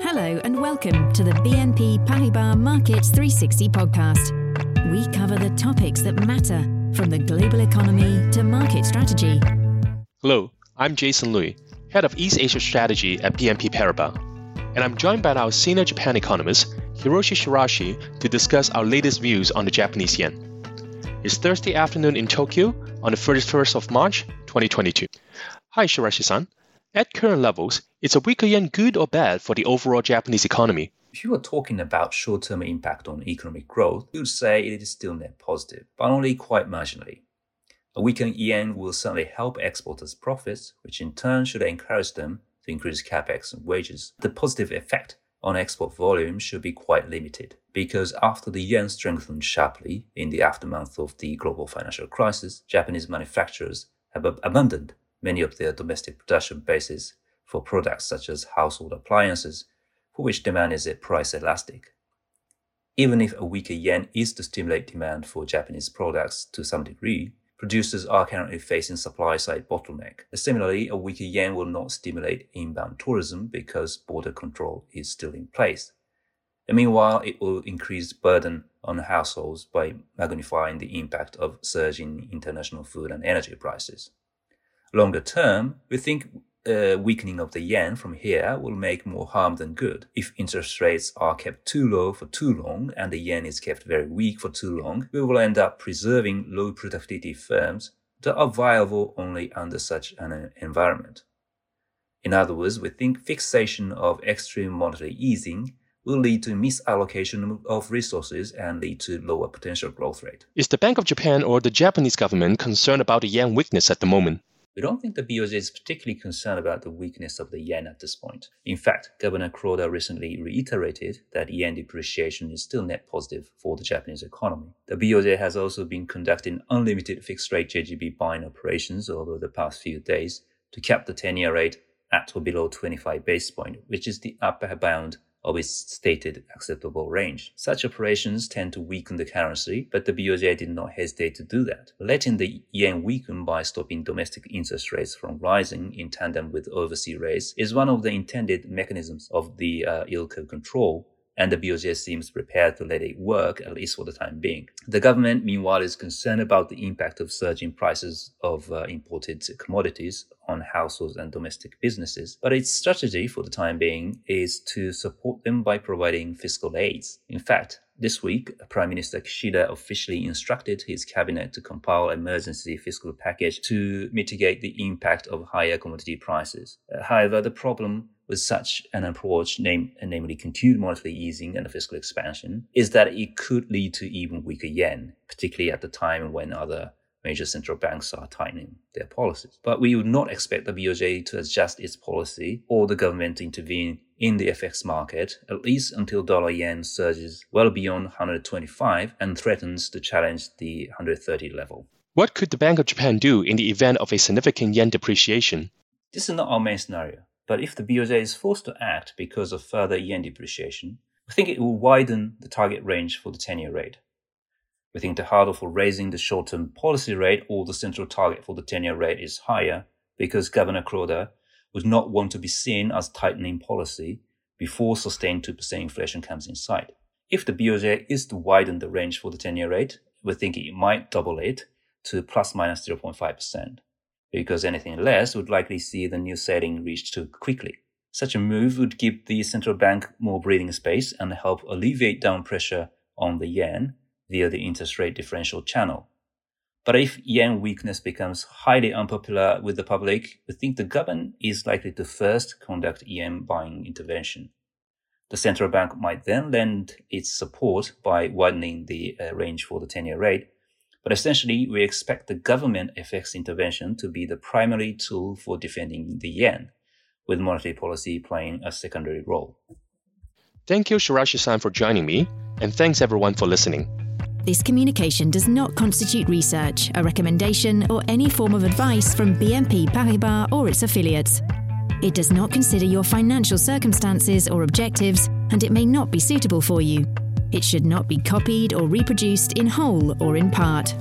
Hello and welcome to the BNP Paribas Markets 360 podcast. We cover the topics that matter from the global economy to market strategy. Hello, I'm Jason Lui, Head of East Asia Strategy at BNP Paribas, and I'm joined by our senior Japan economist, Hiroshi Shiraishi, to discuss our latest views on the Japanese yen. It's Thursday afternoon in Tokyo on the 31st of March, 2022. Hi, Shiraishi-san. At current levels, is a weaker yen good or bad for the overall Japanese economy? If you were talking about short-term impact on economic growth, you would say it is still net positive, but only quite marginally. A weakened yen will certainly help exporters' profits, which in turn should encourage them to increase capex and wages. The positive effect on export volume should be quite limited, because after the yen strengthened sharply in the aftermath of the global financial crisis, Japanese manufacturers have abandoned many of their domestic production bases for products such as household appliances, for which demand is price elastic. Even if a weaker yen is to stimulate demand for Japanese products to some degree, producers are currently facing supply side bottleneck. Similarly, a weaker yen will not stimulate inbound tourism because border control is still in place. And meanwhile, it will increase burden on households by magnifying the impact of surging international food and energy prices. Longer term, we think uh, weakening of the yen from here will make more harm than good. If interest rates are kept too low for too long and the yen is kept very weak for too long, we will end up preserving low productivity firms that are viable only under such an environment. In other words, we think fixation of extreme monetary easing will lead to misallocation of resources and lead to lower potential growth rate. Is the Bank of Japan or the Japanese government concerned about the yen weakness at the moment? We don't think the BOJ is particularly concerned about the weakness of the yen at this point. In fact, Governor Kuroda recently reiterated that yen depreciation is still net positive for the Japanese economy. The BOJ has also been conducting unlimited fixed rate JGB buying operations over the past few days to cap the 10 year rate at or below 25 basis point, which is the upper bound of its stated acceptable range. Such operations tend to weaken the currency, but the BOJ did not hesitate to do that. Letting the yen weaken by stopping domestic interest rates from rising in tandem with overseas rates is one of the intended mechanisms of the uh, yield curve control and the BOJ seems prepared to let it work, at least for the time being. The government, meanwhile, is concerned about the impact of surging prices of uh, imported commodities on households and domestic businesses, but its strategy for the time being is to support them by providing fiscal aids. In fact, this week, Prime Minister Kishida officially instructed his cabinet to compile an emergency fiscal package to mitigate the impact of higher commodity prices. Uh, however, the problem with such an approach, name, namely continued monetary easing and fiscal expansion, is that it could lead to even weaker yen, particularly at the time when other major central banks are tightening their policies. But we would not expect the BOJ to adjust its policy or the government to intervene in the FX market, at least until dollar yen surges well beyond 125 and threatens to challenge the 130 level. What could the Bank of Japan do in the event of a significant yen depreciation? This is not our main scenario. But if the BOJ is forced to act because of further yen depreciation, we think it will widen the target range for the 10 year rate. We think the hurdle for raising the short term policy rate or the central target for the 10 year rate is higher because Governor Kuroda would not want to be seen as tightening policy before sustained 2% inflation comes in sight. If the BOJ is to widen the range for the 10 year rate, we think it might double it to plus minus 0.5% because anything less would likely see the new setting reached too quickly. Such a move would give the central bank more breathing space and help alleviate down pressure on the yen via the interest rate differential channel. But if yen weakness becomes highly unpopular with the public, we think the government is likely to first conduct yen buying intervention. The central bank might then lend its support by widening the uh, range for the 10 year rate but essentially, we expect the government FX intervention to be the primary tool for defending the yen, with monetary policy playing a secondary role. Thank you, Shiraishi-san, for joining me, and thanks everyone for listening. This communication does not constitute research, a recommendation, or any form of advice from BNP Paribas or its affiliates. It does not consider your financial circumstances or objectives, and it may not be suitable for you. It should not be copied or reproduced in whole or in part.